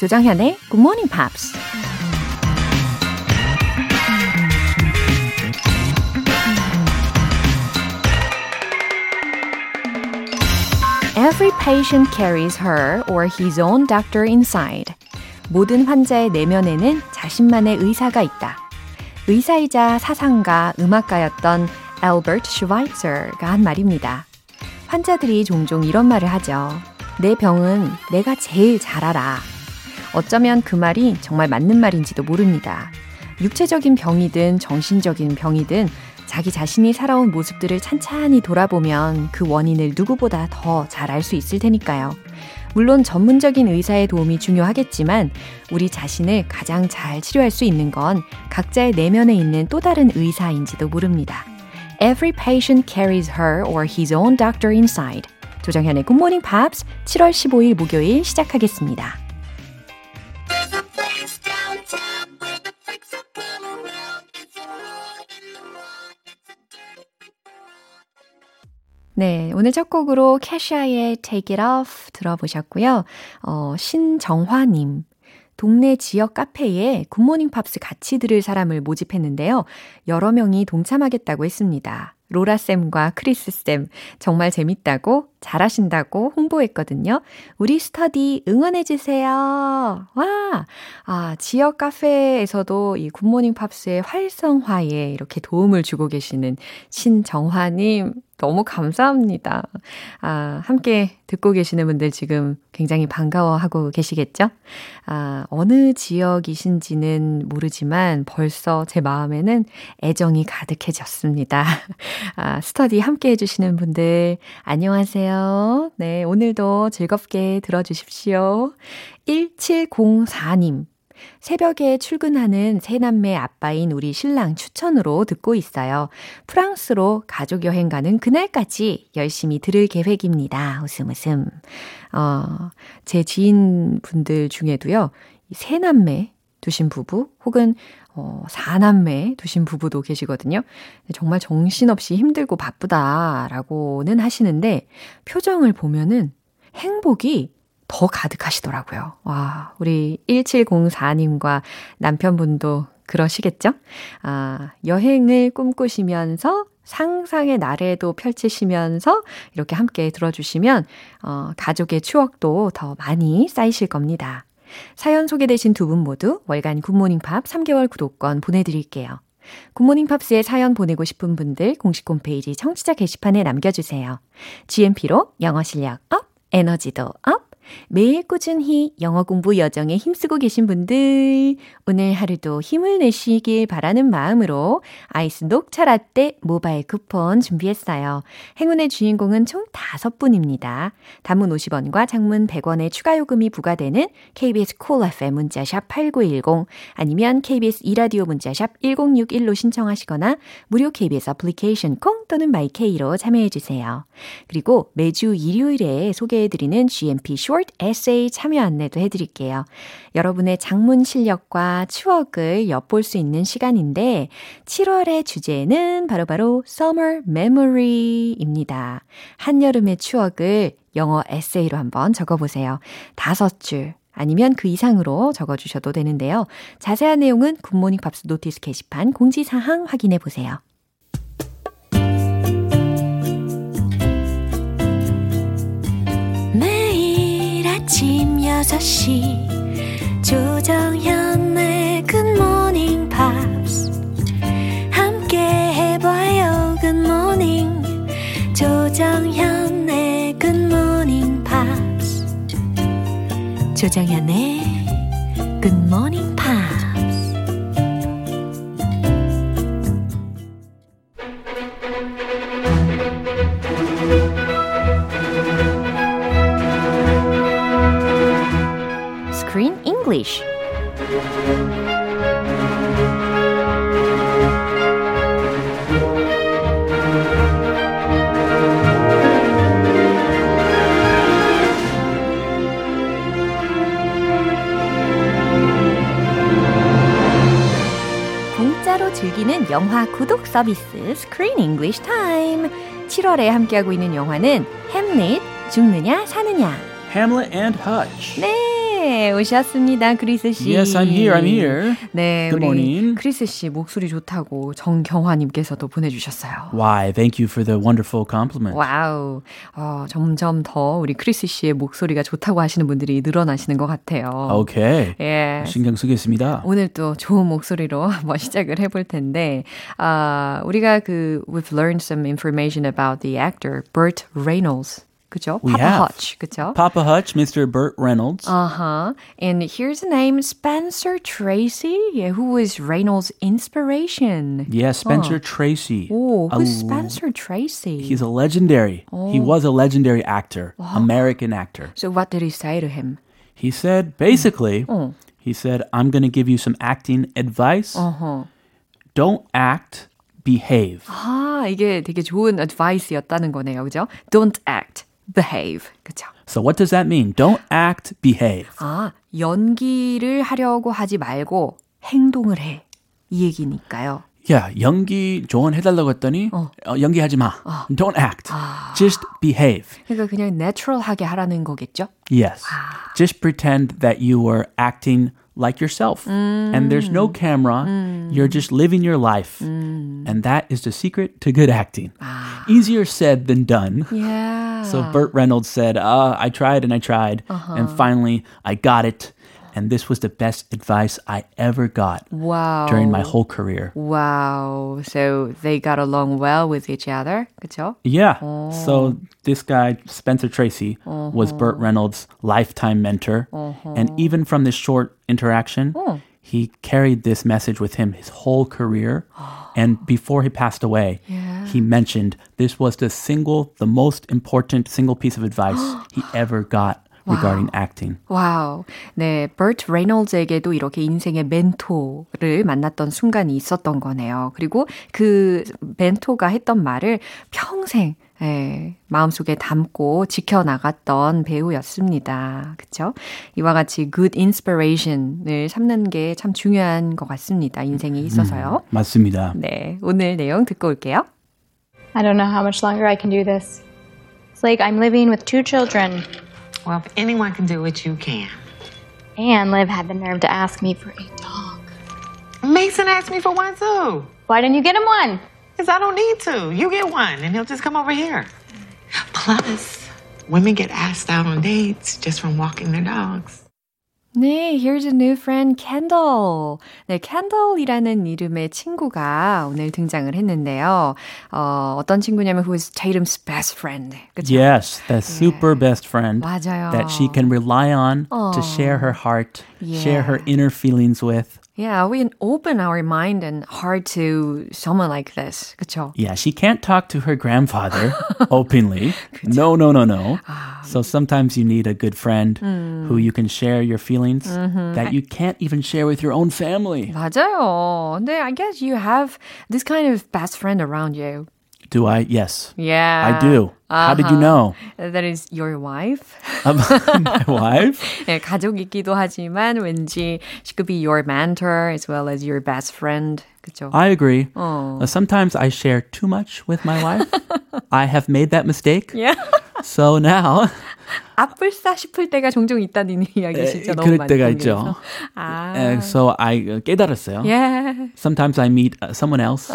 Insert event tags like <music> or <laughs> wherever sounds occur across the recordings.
조정현의 Good Morning Pops. Every patient carries her or his own doctor inside. 모든 환자의 내면에는 자신만의 의사가 있다. 의사이자 사상가, 음악가였던 알버트 슈바이처가 한 말입니다. 환자들이 종종 이런 말을 하죠. 내 병은 내가 제일 잘 알아. 어쩌면 그 말이 정말 맞는 말인지도 모릅니다. 육체적인 병이든 정신적인 병이든 자기 자신이 살아온 모습들을 찬찬히 돌아보면 그 원인을 누구보다 더 잘 알 수 있을 테니까요. 물론 전문적인 의사의 도움이 중요하겠지만 우리 자신을 가장 잘 치료할 수 있는 건 각자의 내면에 있는 또 다른 의사인지도 모릅니다. Every patient carries her or his own doctor inside. 조정현의 Morning Pops 7월 15일 목요일 시작하겠습니다. 네, 오늘 첫 곡으로 케샤의 Take It Off 들어보셨고요. 어, 신정화님. 동네 지역 카페에 굿모닝 팝스 같이 들을 사람을 모집했는데요. 여러 명이 동참하겠다고 했습니다. 로라쌤과 크리스쌤 정말 재밌다고 잘하신다고 홍보했거든요. 우리 스터디 응원해주세요. 와! 아, 지역 카페에서도 이 굿모닝 팝스의 활성화에 이렇게 도움을 주고 계시는 신정화님, 너무 감사합니다. 아, 함께 듣고 계시는 분들 지금 굉장히 반가워하고 계시겠죠? 아, 어느 지역이신지는 모르지만 벌써 제 마음에는 애정이 가득해졌습니다. <laughs> 아, 스터디 함께 해주시는 분들, 안녕하세요. 네, 오늘도 즐겁게 들어주십시오. 1704님. 새벽에 출근하는 새남매 아빠인 우리 신랑 추천으로 듣고 있어요. 프랑스로 가족 여행 가는 그날까지 열심히 들을 계획입니다. 웃음 웃음. 어, 제 지인분들 중에도요. 새남매 두신 부부 혹은 어, 사남매 두신 부부도 계시거든요. 정말 정신없이 힘들고 바쁘다라고는 하시는데 표정을 보면은 행복이 더 가득하시더라고요. 와, 우리 1704님과 남편분도 그러시겠죠? 아, 여행을 꿈꾸시면서 상상의 나래도 펼치시면서 이렇게 함께 들어주시면, 어, 가족의 추억도 더 많이 쌓이실 겁니다. 사연 소개되신 두 분 모두 월간 굿모닝 팝스 3개월 구독권 보내드릴게요. 굿모닝 팝스에 사연 보내고 싶은 분들 공식 홈페이지 청취자 게시판에 남겨주세요. GMP로 영어 실력 up, 에너지도 up, 매일 꾸준히 영어 공부 여정에 힘쓰고 계신 분들, 오늘 하루도 힘을 내시길 바라는 마음으로 아이스 녹차 라떼 모바일 쿠폰 준비했어요. 행운의 주인공은 총 5분입니다. 단문 50원과 장문 100원의 추가 요금이 부과되는 KBS cool cool FM 문자샵 8910 아니면 KBS 이라디오 문자샵 1061로 신청하시거나 무료 KBS 애플리케이션 콩 또는 my K로 참여해 주세요. 그리고 매주 일요일에 소개해 드리는 GMP Short Essay 참여 안내도 해드릴게요. 여러분의 장문 실력과 추억을 엿볼 수 있는 시간인데 7월의 주제는 바로바로 바로 Summer Memory입니다. 한여름의 추억을 영어 에세이로 한번 적어보세요. 다섯 줄. 아니면 그 이상으로 적어주셔도 되는데요. 자세한 내용은 굿모닝 팝스 notice 게시판 공지사항 확인해 보세요. 아침 6시 조정현의 굿모닝 팝스 함께 해봐요 굿모닝 조정현의 굿모닝 팝스 조정현의 굿모닝 English 공짜로 즐기는 영화 구독 서비스 Screen English Time. 7월에 함께하고 있는 영화는 햄릿 죽느냐 사느냐 Hamlet and Hutch. 네, 오셨습니다, 크리스 씨. Yes, I'm here. I'm here. 네, Good morning. 크리스 씨 목소리 좋다고 정경화 님께서도 보내 주셨어요. Why? Thank you for the wonderful compliment. Wow, 어, 점점 더 우리 크리스 씨의 목소리가 좋다고 하시는 분들이 늘어나시는 것 같아요. Okay. 예. 신경 쓰겠습니다. 오늘 또 좋은 목소리로 한번 시작을 해볼 텐데, 아, 우리가 그, we've learned some information about the actor Burt Reynolds. 그죠? We Papa have. Hutch, 그죠? Papa Hutch, Mr. Burt Reynolds. Uh-huh. And here's the name Spencer Tracy, yeah, who was Reynolds' inspiration. yeah, Spencer Tracy. Oh, A who's l- Spencer Tracy? He's a legendary. He was a legendary actor, American actor. so what did he say to him? He said, basically, Oh. he said, I'm going to give you some acting advice. Uh-huh. Don't act, behave. 아, 이게 되게 좋은 advice였다는 거네요. 그죠? Don't act, behave. 그죠? So what does that mean? Don't act, behave. 아, 연기를 하려고 하지 말고 행동을 해. 이 얘기니까요. Yeah, 연기 조언해달라고 했더니 어, 연기하지 마. Don't act. Just behave. 그러니까 그냥 natural하게 하라는 거겠죠? Yes. Just pretend that you were acting like yourself. And there's no mm. camera. Mm. You're just living your life. Mm. And that is the secret to good acting. Ah. Easier said than done. Yeah. So Burt Reynolds said, uh, I tried and I tried. And uh-huh. finally, I got it. And this was the best advice I ever got wow. during my whole career. Wow. So they got along well with each other. 그죠? Yeah. Oh. So this guy, Spencer Tracy, was uh-huh. Burt Reynolds' lifetime mentor. Uh-huh. And even from this short interaction, oh. he carried this message with him his whole career. <gasps> and before he passed away, he mentioned this was the single, the most important single piece of advice <gasps> he ever got regarding acting. Wow. 네, 버트 레이놀즈에게도 이렇게 인생의 멘토를 만났던 순간이 있었던 거네요. 그리고 그 멘토가 했던 말을 평생 예, 마음속에 담고 지켜나갔던 배우였습니다. 그쵸? 이와 같이 good inspiration을 삼는 게 참 중요한 것 같습니다. 인생에 있어서요. 맞습니다. 네, 오늘 내용 듣고 올게요. I don't know how much longer I can do this. It's like I'm living with two children, Well, if anyone can do it, you can. and Liv had the nerve to ask me for a dog. Mason asked me for one too. Why didn't you get him one? Because I don't need to. You get one, and he'll just come over here. Plus, women get asked out on dates just from walking their dogs. 네, here's a new friend, Kendall. 네, Kendall이라는 이름의 친구가 오늘 등장을 했는데요. 어, 어떤 친구냐면 who is Tatum's best friend. 그쵸? Yes, that super best friend 맞아요. that she can rely on to share her heart, share her Yeah. inner feelings with. Yeah, we can open our mind and heart to someone like this. 그쵸? Yeah, she can't talk to her grandfather <laughs> openly. No, no, no, no. So sometimes you need a good friend who you can share your feelings that you can't even share with your own family. 맞아요. 근데 I guess you have this kind of best friend around you. Do I? Yes. Yeah. I do. How did you know? That is your wife. My <laughs> wife? <laughs> 네, 가족이기도 하지만 왠지 she could be your mentor as well as your best friend. 그쵸? I agree. Uh, sometimes I share too much with my wife. <laughs> I have made that mistake. Yeah. So now 아플싸 싶을 때가 종종 있다는 이야기 진짜 너무 그럴 많이 때가. 있죠. 아. so I uh, 깨달았어요. Yeah. Sometimes I meet uh, someone else,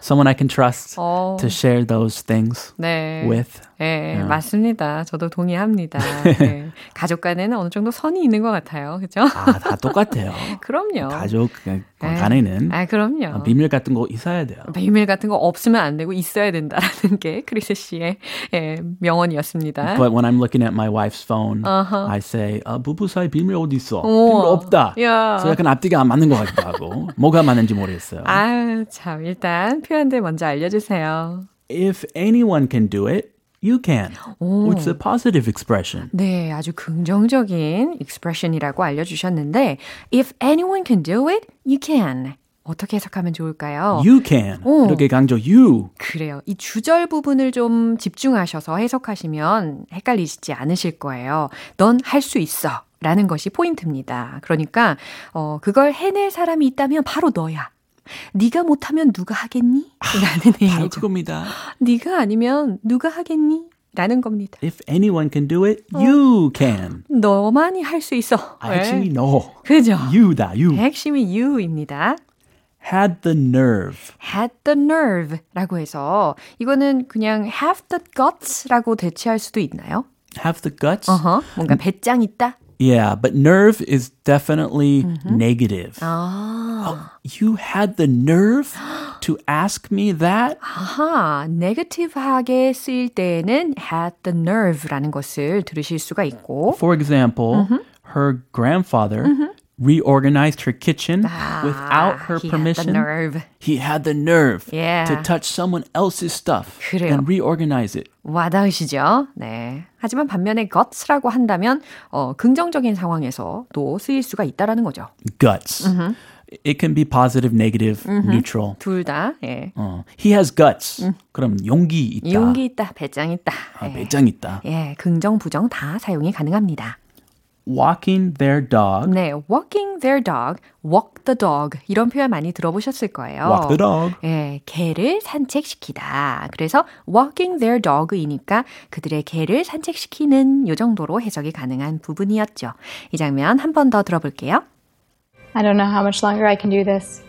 someone I can trust 어. to share those things 네. with. 네, 맞습니다. 저도 동의합니다. <laughs> 네. 가족 간에는 어느 정도 선이 있는 것 같아요. 그죠? 아, 다 똑같아요. <laughs> 그럼요. 가족 네. 간에는 아, 그럼요. 비밀 같은 거 있어야 돼요. 비밀 같은 거 없으면 안 되고 있어야 된다라는 게 크리스 씨의 예, 명언이었습니다. But when I'm looking at my wife's phone, I say, 아, 부부 사이 비밀 어디 있어? 비밀 우와. 없다. 야. 그래서 약간 앞뒤가 안 맞는 것 같기도 하고 뭐가 맞는지 모르겠어요. 아, 참 일단 표현들 먼저 알려주세요. If anyone can do it, you can. It's a positive expression. 네, 아주 긍정적인 expression이라고 알려주셨는데, if anyone can do it, you can. 어떻게 해석하면 좋을까요? You can. 오. 이렇게 강조 you. 그래요. 이 주절 부분을 좀 집중하셔서 해석하시면 헷갈리시지 않으실 거예요. 넌 할 수 있어. 라는 것이 포인트입니다. 그러니까, 어, 그걸 해낼 사람이 있다면 바로 너야. 네가 못하면 누가 하겠니? 라는 <laughs> 바로 얘기죠. 그겁니다. 네가 아니면 누가 하겠니? 라는 겁니다. If anyone can do it, you can. 너만이 할 수 있어. 아, 핵심이 너. 그죠? You다, you. 핵심이 you입니다. Had the nerve. had the nerve 라고 해서 이거는 그냥 have the guts 라고 대체할 수도 있나요? Have the guts? 어허, 뭔가 배짱 있다? Yeah, but nerve is definitely negative. 아, Oh, you had the nerve to ask me that? 아하, negative하게 쓰일 때에는 had the nerve라는 것을 들으실 수가 있고 For example, her grandfather reorganized her kitchen without her Ah, he permission. had the nerve. He had the nerve Yeah. to touch someone else's stuff 그래요. and reorganize it. 와닿으시죠? 네. 하지만 반면에 guts라고 한다면 어, 긍정적인 상황에서 또 쓰일 수가 있다라는 거죠. Guts. It can be positive, negative, neutral. 둘 다. 예. 어, he has guts. 그럼 용기 있다. 용기 있다, 배짱 있다. 아, 예. 배짱 있다. 예, 긍정, 부정 다 사용이 가능합니다. Walking their dog. 네, walking their dog, walk the dog 이런 표현 많이 들어보셨을 거예요. Walk the dog. 예, 개를 산책시키다. 그래서 walking their dog이니까 그들의 개를 산책시키는 요 정도로 해석이 가능한 부분이었죠. 이 장면 한 번 더 들어볼게요. I don't know how much longer I can do this.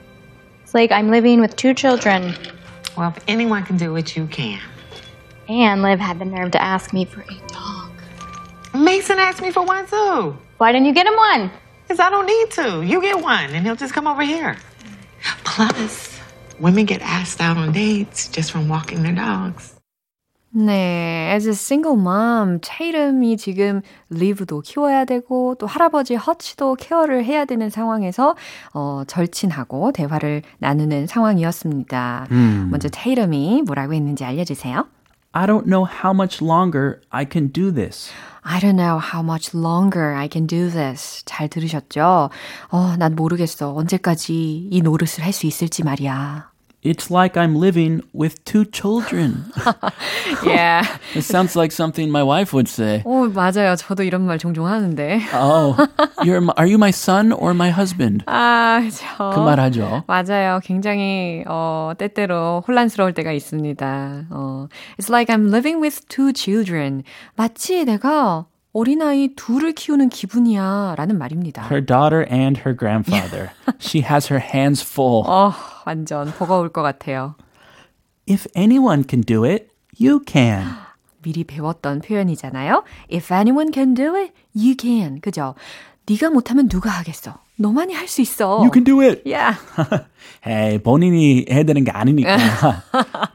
It's like I'm living with two children, Well, if anyone can do it, you can. and Liv had the nerve to ask me for a dog. Mason asked me for one too. Why didn't you get him one? Because I don't need to. You get one, and he'll just come over here. Plus, women get asked out on dates just from walking their dogs. 네, as a single mom, 테이름이 지금 리브도 키워야 되고 또 할아버지 허치도 케어를 해야 되는 상황에서 어, 절친하고 대화를 나누는 상황이었습니다. 먼저 테이름이 뭐라고 했는지 알려주세요. I don't know how much longer I can do this. I don't know how much longer I can do this. 잘 들으셨죠? 어, 난 모르겠어. 언제까지 이 노릇을 할 수 있을지 말이야. It's like I'm living with two children. <laughs> Yeah. <laughs> it sounds like something my wife would say. 오, <laughs> 맞아요. 저도 이런 말 종종 하는데. Oh, you're my, are you my son or my husband? 아, 저. 그 말 하죠. 맞아요. 굉장히 어 때때로 혼란스러울 때가 있습니다. 어 It's like I'm living with two children. 마치 내가 어린아이 둘을 키우는 기분이야 라는 말입니다. Her daughter and her grandfather. she has her hands full. 어, 완전 버거울 것 같아요. If anyone can do it, you can. 미리 배웠던 표현이잖아요. If anyone can do it, you can. 그죠? 네가 못하면 누가 하겠어? 너만이 할 수 있어. You can do it. Yeah. 에이, 본인이 해야 되는 게 아니니까.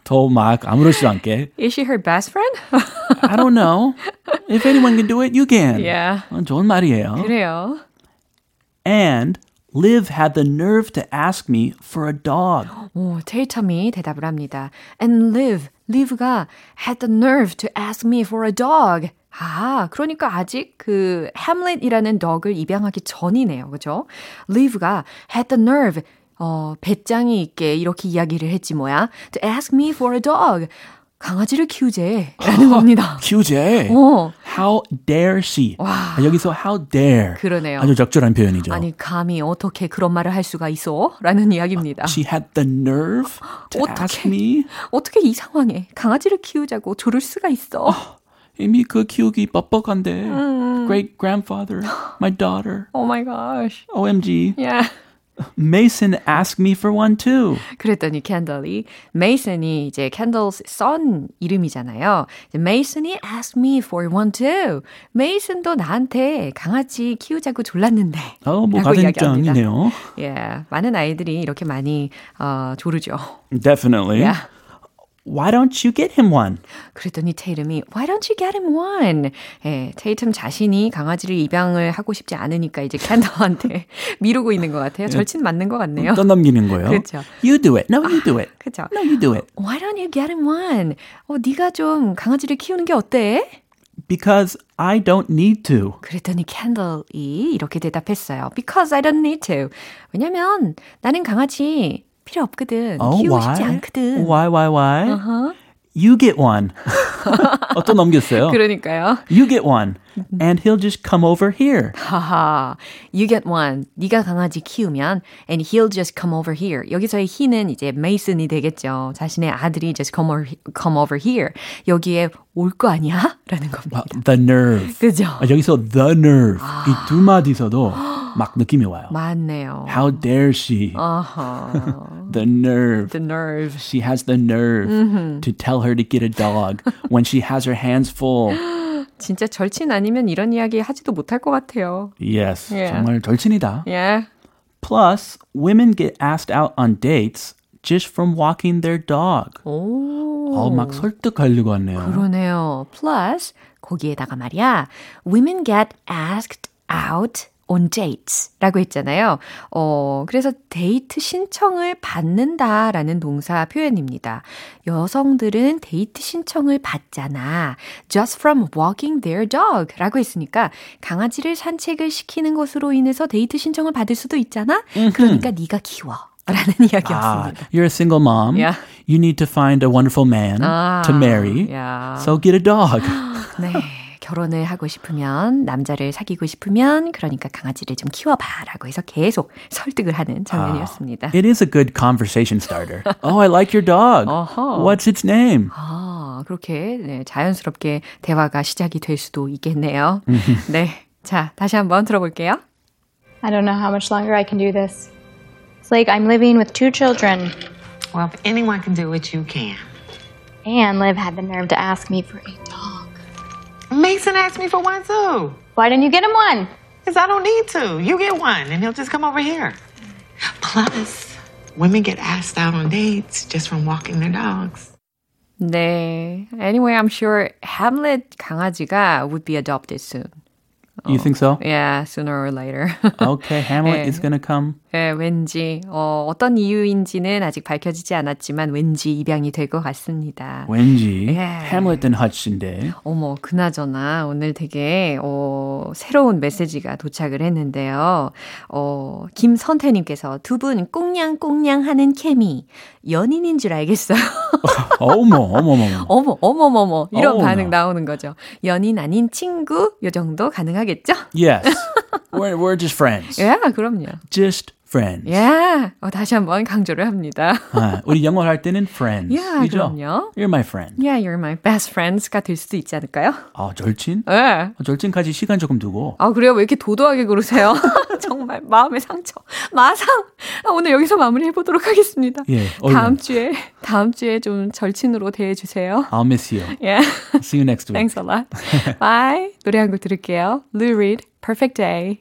더 막 아무렇지도 않게. Is she her best friend? I don't know. If anyone can do it, you can. yeah. 어, 좋은 말이에요. 그래요. And Liv had the nerve to ask me for a dog. 오, 테이텀이 대답을 합니다. And Liv, Liv가 had the nerve to ask me for a dog. 아, 그러니까 아직 그 햄릿이라는 덕을 입양하기 전이네요. 그죠? Liv가 had the nerve, 어, 배짱이 있게 이렇게 이야기를 했지 뭐야. To ask me for a dog. 강아지를 키우재. 라는 <laughs> 겁니다. 키우제. 어. How dare she? 아, 여기서 how dare. 그러네요. 아주 적절한 표현이죠. 아니, 감히 어떻게 그런 말을 할 수가 있어? 라는 이야기입니다. She had the nerve to 어떡해. ask me. 어떻게 이 상황에 강아지를 키우자고 조를 수가 있어? 이미 그 키우기 뻑뻑한데. Great grandfather, my daughter. Oh my gosh. OMG. Yeah. Mason asked me for one too. 그랬더니 캔들이 메이슨이 이제 캔들's son 이름이잖아요. 메이슨이 asked me for one too. 메이슨도 나한테 강아지 키우자고 졸랐는데. 어, 뭐 같은. 입장이네요. Yeah, 많은 아이들이 이렇게 많이 어, 조르죠. Definitely. Yeah. Why don't you get him one? 그랬더니 테이름이 Why don't you get him one? 예, 테이텀 자신이 강아지를 입양을 하고 싶지 않으니까 이제 캔들한테 미루고 있는 것 같아요. 절친 맞는 것 같네요. 떠넘기는 거예요. 그렇죠. You do it. No, you do it. 그렇죠. No, you do it. Why don't you get him one? 어, 네가 좀 강아지를 키우는 게 어때? Because I don't need to. 그랬더니 캔들이 이렇게 대답했어요. Because I don't need to. 왜냐면 나는 강아지 필요 없거든. Oh, 키우고 why? 싶지 않거든. Why, why, why? Uh-huh. You get one. <laughs> 어떤 넘겼어요? 그러니까요. You get one. And he'll just come over here. 하하. You get one. 네가 강아지 키우면 and he'll just come over here. 여기서의 he는 이제 Mason이 되겠죠. 자신의 아들이 just come over, come over here. 여기에 올 거 아니야? 라는 겁니다. The nerve. 그죠? 아, 여기서 the nerve. 이 두 마디서도 막 느낌이 와요. 맞네요. How dare she? 아하. <laughs> The nerve. The nerve. She has the nerve to tell her to get a dog when she has her hands full. <gasps> 진짜 절친 아니면 이런 이야기 하지도 못할 것 같아요. Yes, Yeah. 정말 절친이다. Yeah. Plus, women get asked out on dates just from walking their dog. 오. 어, 막 설득하려고 하네요. 그러네요. Plus 거기에다가 말이야. Women get asked out on dates 라고 했잖아요. 어, 그래서 데이트 신청을 받는다라는 동사 표현입니다. 여성들은 데이트 신청을 받잖아. Just from walking their dog 라고 했으니까 강아지를 산책을 시키는 것으로 인해서 데이트 신청을 받을 수도 있잖아. 그러니까 네가 키워. 라는 Ah, 이야기였습니다. you're a single mom. Yeah. You need to find a wonderful man Ah, to marry. yeah. So get a dog. 네. 결혼을 하고 싶으면, 남자를 사귀고 싶으면, 그러니까 강아지를 좀 키워봐. 라고 해서 계속 설득을 하는 장면이었습니다. It is a good conversation starter. oh, I like your dog. 어허. What's its name? 아, 그렇게 네, 자연스럽게 대화가 시작이 될 수도 있겠네요. 네. 자, 다시 한번 들어볼게요. I don't know how much longer I can do this. It's like I'm living with two children, Well, if anyone can do it, you can. and Liv had the nerve to ask me for a dog. Mason asked me for one too. Why didn't you get him one? Because I don't need to. You get one, and he'll just come over here. Plus, women get asked out on dates just from walking their dogs. 네. Anyway, I'm sure Hamlet 강아지가 would be adopted soon. You think so? Yeah, sooner or later. Okay, Hamlet 네. is <laughs> going to come. 네, 왠지 어, 어떤 이유인지는 아직 밝혀지지 않았지만 왠지 입양이 될 것 같습니다. 왠지 Yeah. Hamlet and Hutch인데. 어머, 그나저나 오늘 되게 어, 새로운 메시지가 도착을 했는데요. 어, 김선태님께서 두 분 꽁냥꽁냥 하는 케미 연인인 줄 알겠어요. <laughs> 어머, 어머, 어머. 어머, 어머머머 이런 어머나. 반응 나오는 거죠. 연인 아닌 친구 요 정도 가능하겠죠? Yes. We're, we're just friends. 예, 그럼요. Just friends. 예, 어, 다시 한번 강조를 합니다. 아, 우리 영어 할 때는 friends. Yeah, 그죠? 그럼요. You're my friend. Yeah, you're my best friends가 될 수도 있지 않을까요? 아, 절친? 예. 아, 절친까지 시간 조금 두고. 아, 그래요? 왜 이렇게 도도하게 그러세요? <laughs> 정말 마음의 상처. 마상. 아, 오늘 여기서 마무리 해 보도록 하겠습니다. 예, 다음 얼른. 주에, 다음 주에 좀 절친으로 대해 주세요. I'll miss you. 예. See you next week. Thanks a lot. Bye. 노래 한 곡 들을게요. Lou Reed, Perfect Day.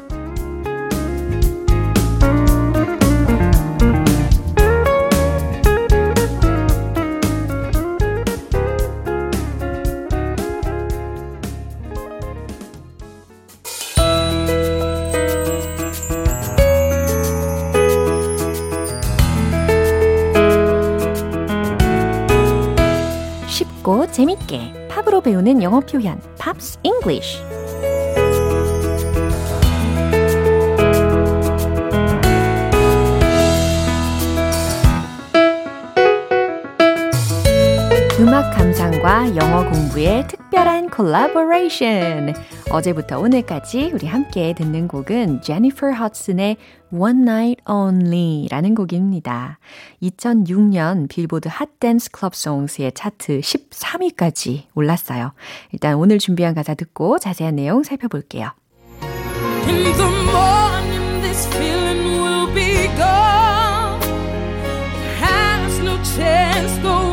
재밌게 팝으로 배우는 영어 표현 Pops English 음악 감상과 영어 공부의 특별한 콜라보레이션. 어제부터 오늘까지 우리 함께 듣는 곡은 제니퍼 허드슨의 One Night Only라는 곡입니다. 2006년 빌보드 핫 댄스 클럽 송스의 차트 13위까지 올랐어요. 일단 오늘 준비한 가사 듣고 자세한 내용 살펴볼게요. In the morning, this feeling will be gone. Has no chance going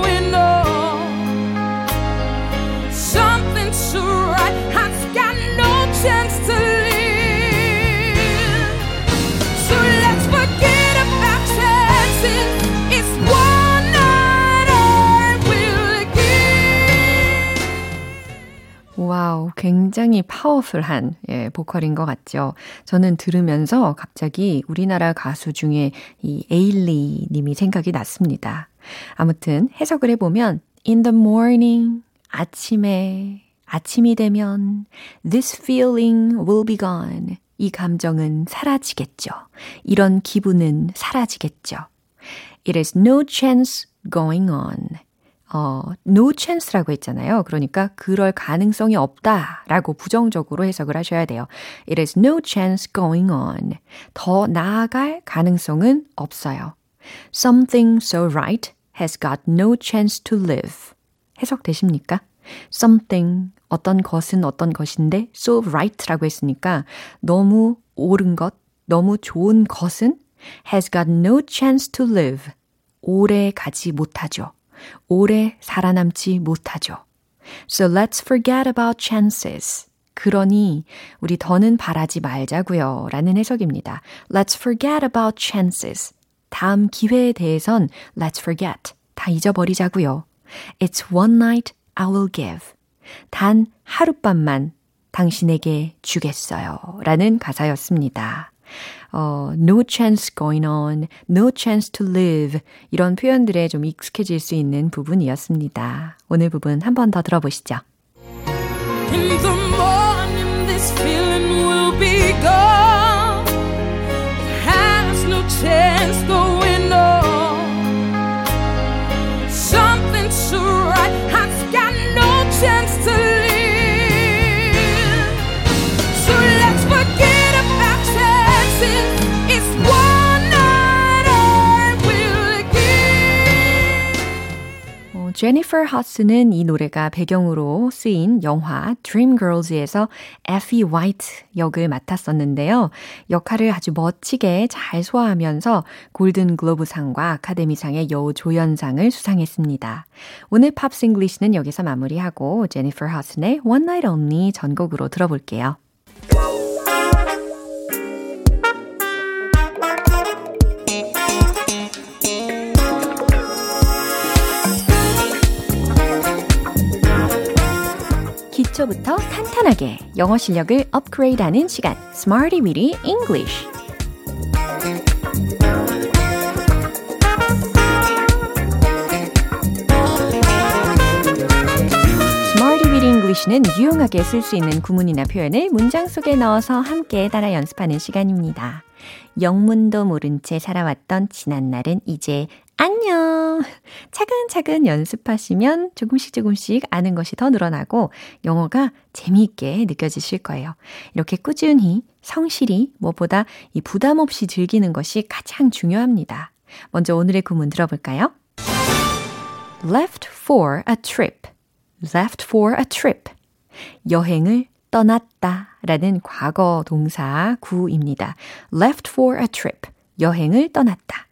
굉장히 파워풀한 예, 보컬인 것 같죠. 저는 들으면서 갑자기 우리나라 가수 중에 이 에일리 님이 생각이 났습니다. 아무튼 해석을 해보면 in the morning 아침에 아침이 되면 this feeling will be gone. 이 감정은 사라지겠죠. 이런 기분은 사라지겠죠. It is no chance going on. 어, no chance라고 했잖아요. 그러니까 그럴 가능성이 없다라고 부정적으로 해석을 하셔야 돼요. It is no chance going on. 더 나아갈 가능성은 없어요. Something so right has got no chance to live. 해석되십니까? Something, 어떤 것은 어떤 것인데 so right라고 했으니까 너무 옳은 것, 너무 좋은 것은 has got no chance to live. 오래 가지 못하죠. 오래 살아남지 못하죠. So let's forget about chances. 그러니 우리 더는 바라지 말자고요. 라는 해석입니다. Let's forget about chances. 다음 기회에 대해선 let's forget. 다 잊어버리자고요. It's one night I will give. 단 하룻밤만 당신에게 주겠어요. 라는 가사였습니다. 어, no chance going on, no chance to live 이런 표현들에 좀 익숙해질 수 있는 부분이었습니다. 오늘 부분 한 번 더 들어보시죠. In the morning, this feeling will be gone. 제니퍼 허드슨은 이 노래가 배경으로 쓰인 영화 Dreamgirls에서 Effie White 역을 맡았었는데요. 역할을 아주 멋지게 잘 소화하면서 골든 글로브상과 아카데미상의 여우 조연상을 수상했습니다. 오늘 Pops English는 여기서 마무리하고 제니퍼 허드슨의 One Night Only 전곡으로 들어볼게요. 기초부터 탄탄하게 영어 실력을 업그레이드하는 시간, Smarty Weedy English. English는 유용하게 쓸 수 있는 구문이나 표현을 문장 속에 넣어서 함께 따라 연습하는 시간입니다. 영문도 모른 채 살아왔던 지난날은 이제 안녕! 차근차근 연습하시면 조금씩 조금씩 아는 것이 더 늘어나고 영어가 재미있게 느껴지실 거예요. 이렇게 꾸준히 성실히 무엇보다 이 부담 없이 즐기는 것이 가장 중요합니다. 먼저 오늘의 구문 들어볼까요? left for a trip. left for a trip. 여행을 떠났다 라는 과거 동사 구입니다. left for a trip. 여행을 떠났다.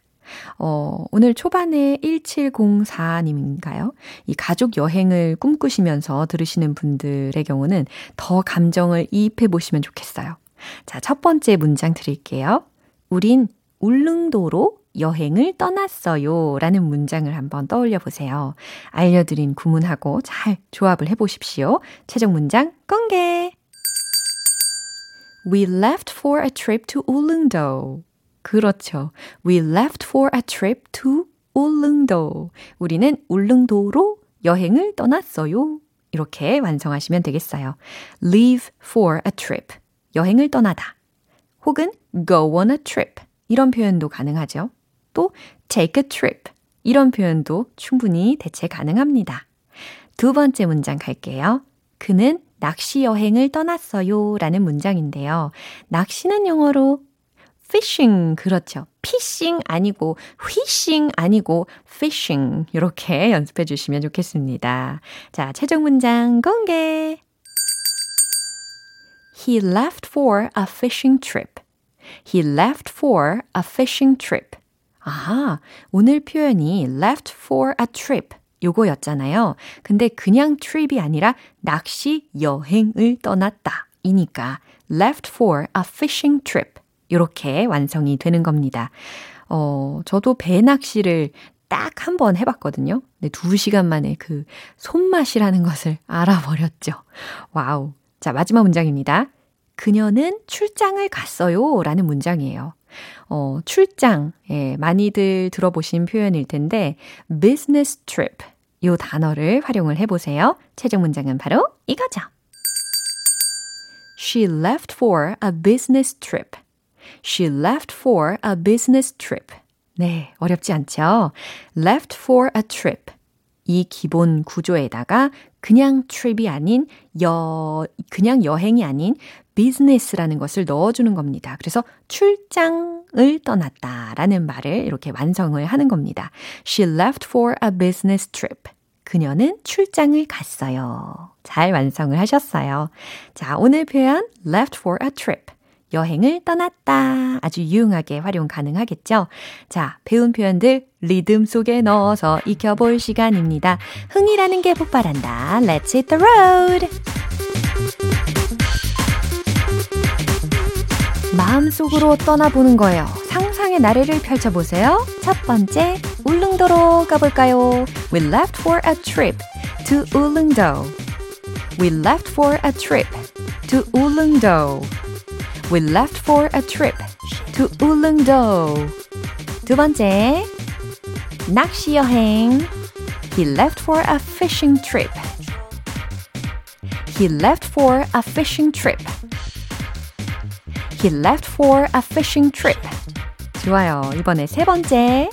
어, 오늘 초반에 1704님인가요? 이 가족 여행을 꿈꾸시면서 들으시는 분들의 경우는 더 감정을 이입해 보시면 좋겠어요. 자, 첫 번째 문장 드릴게요. 우린 울릉도로 여행을 떠났어요. 라는 문장을 한번 떠올려 보세요. 알려드린 구문하고 잘 조합을 해 보십시오. 최종 문장 공개! We left for a trip to 울릉도. 그렇죠. We left for a trip to 울릉도. 우리는 울릉도로 여행을 떠났어요. 이렇게 완성하시면 되겠어요. Leave for a trip. 여행을 떠나다. 혹은 go on a trip. 이런 표현도 가능하죠. 또 take a trip. 이런 표현도 충분히 대체 가능합니다. 두 번째 문장 갈게요. 그는 낚시 여행을 떠났어요. 라는 문장인데요. 낚시는 영어로 fishing 그렇죠. 피싱 아니고 휘싱 아니고 fishing 이렇게 연습해 주시면 좋겠습니다. 자, 최종 문장 공개. He left for a fishing trip. He left for a fishing trip. 아하, 오늘 표현이 left for a trip 요거였잖아요. 근데 그냥 trip이 아니라 낚시 여행을 떠났다. 이니까 left for a fishing trip. 이렇게 완성이 되는 겁니다. 어, 저도 배 낚시를 딱 한 번 해봤거든요. 근데 두 시간 만에 그 손맛이라는 것을 <laughs> 알아버렸죠. Wow. 자, 마지막 문장입니다. 그녀는 출장을 갔어요. 라는 문장이에요. 어, 출장, 예, 많이들 들어보신 표현일 텐데, business trip. 요 단어를 활용을 해보세요. 최종 문장은 바로 이거죠. She left for a business trip. She left for a business trip. 네, 어렵지 않죠? left for a trip. 이 기본 구조에다가 그냥 trip이 아닌 여, 그냥 여행이 아닌 business라는 것을 넣어주는 겁니다. 그래서 출장을 떠났다라는 말을 이렇게 완성을 하는 겁니다. She left for a business trip. 그녀는 출장을 갔어요. 잘 완성을 하셨어요. 자, 오늘 표현 left for a trip. 여행을 떠났다. 아주 유용하게 활용 가능하겠죠? 자, 배운 표현들 리듬 속에 넣어서 익혀볼 시간입니다. 흥이라는 게 폭발한다. Let's hit the road! 마음속으로 떠나보는 거예요. 상상의 나래를 펼쳐보세요. 첫 번째, 울릉도로 가볼까요? We left for a trip to 울릉도. We left for a trip to 울릉도. We left for a trip to 울릉도. 두 번째, 낚시 여행. He left for a fishing trip. He left for a fishing trip. He left for a fishing trip. 좋아요. 이번에 세 번째.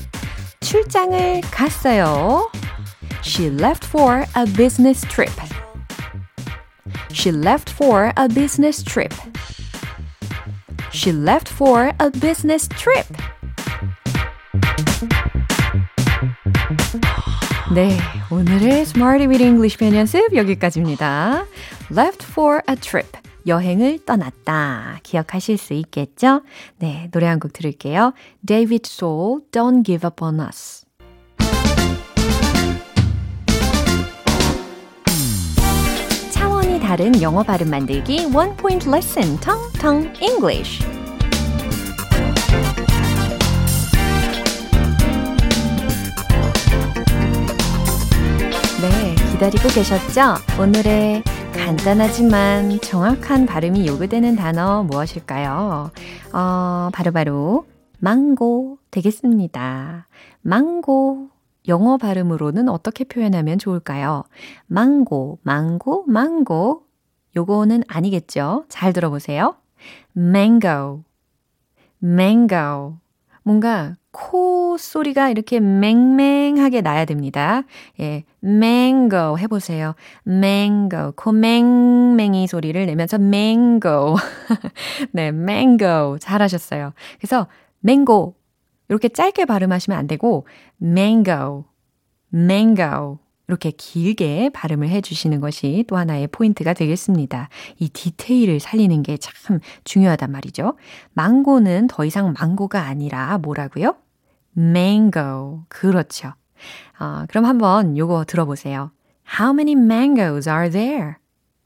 출장을 갔어요. She left for a business trip. She left for a business trip. She left for a business trip. 네, 오늘의 Smarty with English 편 연습 여기까지입니다. Left for a trip. 여행을 떠났다. 기억하실 수 있겠죠? 네, 노래 한 곡 들을게요. David Soul, Don't Give Up on Us. 다른 영어 발음 만들기 Point Lesson, Tong Tong English. 네, 기다리고 계셨죠? 오늘의 간단하지만 정확한 발음이 요구되는 단어 무엇일까요? 어, 바로바로 바로 망고 되겠습니다. 망고. 영어 발음으로는 어떻게 표현하면 좋을까요? 망고, 망고, 망고. 요거는 아니겠죠? 잘 들어보세요. mango, mango. 뭔가 코 소리가 이렇게 맹맹하게 나야 됩니다. 예, mango 해보세요. mango. 코 맹맹이 소리를 내면서 mango. <laughs> 네, mango. 잘하셨어요. 그래서 mango. 이렇게 짧게 발음하시면 안 되고 mango, mango. 이렇게 길게 발음을 해주시는 것이 또 하나의 포인트가 되겠습니다. 이 디테일을 살리는 게 참 중요하단 말이죠. 망고는 더 이상 망고가 아니라 뭐라고요? mango. 그렇죠. 어, 그럼 한번 요거 들어보세요. How many mangoes are there?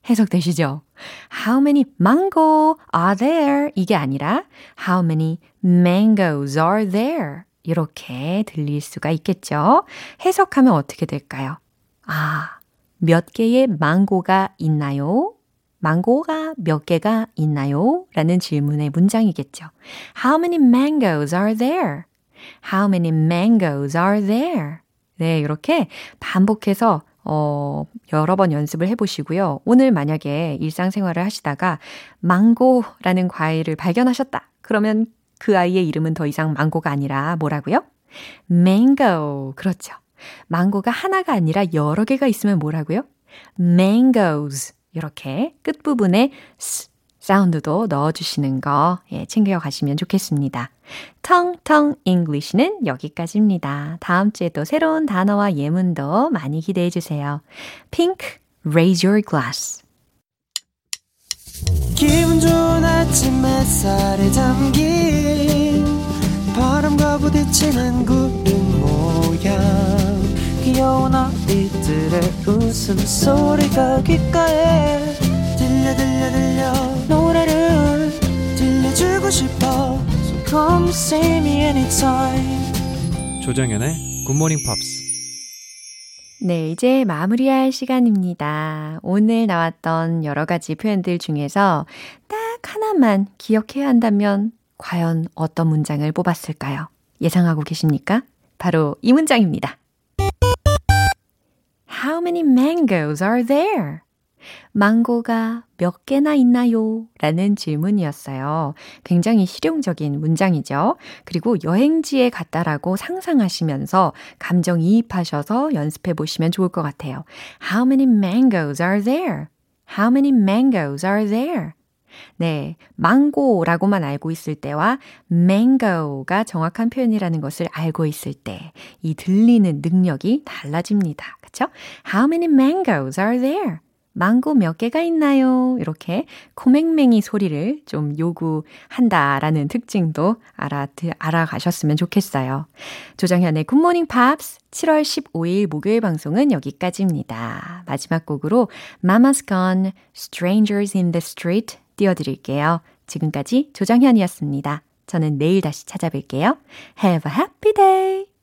해석되시죠? How many mango are there? 이게 아니라 How many mangoes are there? 이렇게 들릴 수가 있겠죠? 해석하면 어떻게 될까요? 아, 몇 개의 망고가 있나요? 망고가 몇 개가 있나요? 라는 질문의 문장이겠죠. How many mangoes are there? How many mangoes are there? 네, 이렇게 반복해서 어, 여러 번 연습을 해보시고요. 오늘 만약에 일상생활을 하시다가 망고라는 과일을 발견하셨다. 그러면 그 아이의 이름은 더 이상 망고가 아니라 뭐라고요? mango. 그렇죠. 망고가 하나가 아니라 여러 개가 있으면 뭐라고요? mangoes. 이렇게 끝부분에 스 사운드도 넣어주시는 거 예, 챙겨가시면 좋겠습니다. 텅텅 English는 여기까지입니다. 다음 주에 또 새로운 단어와 예문도 많이 기대해 주세요. Pink, raise your glass. 기분 좋은 아침 햇살에 담긴 바람과 부딪히는 구름 모양 귀여운 아이들의 웃음소리가 귓가에 들려 들려 들려 노래를 들려주고 싶어 So come see me anytime 조정연의 굿모닝 팝스 네, 이제 마무리할 시간입니다. 오늘 나왔던 여러 가지 표현들 중에서 딱 하나만 기억해야 한다면 과연 어떤 문장을 뽑았을까요? 예상하고 계십니까? 바로 이 문장입니다. How many mangoes are there? 망고가 몇 개나 있나요? 라는 질문이었어요. 굉장히 실용적인 문장이죠. 그리고 여행지에 갔다라고 상상하시면서 감정 이입하셔서 연습해 보시면 좋을 것 같아요. How many mangoes are there? How many mangoes are there? 네, 망고라고만 알고 있을 때와 mango가 정확한 표현이라는 것을 알고 있을 때 이 들리는 능력이 달라집니다. 그쵸? How many mangoes are there? 망고 몇 개가 있나요? 이렇게 코맹맹이 소리를 좀 요구한다라는 특징도 알아, 알아가셨으면 좋겠어요. 조정현의 굿모닝 팝스 7월 15일 목요일 방송은 여기까지입니다. 마지막 곡으로 Mama's Gone, Strangers in the Street 띄워드릴게요. 지금까지 조정현이었습니다. 저는 내일 다시 찾아뵐게요. Have a happy day!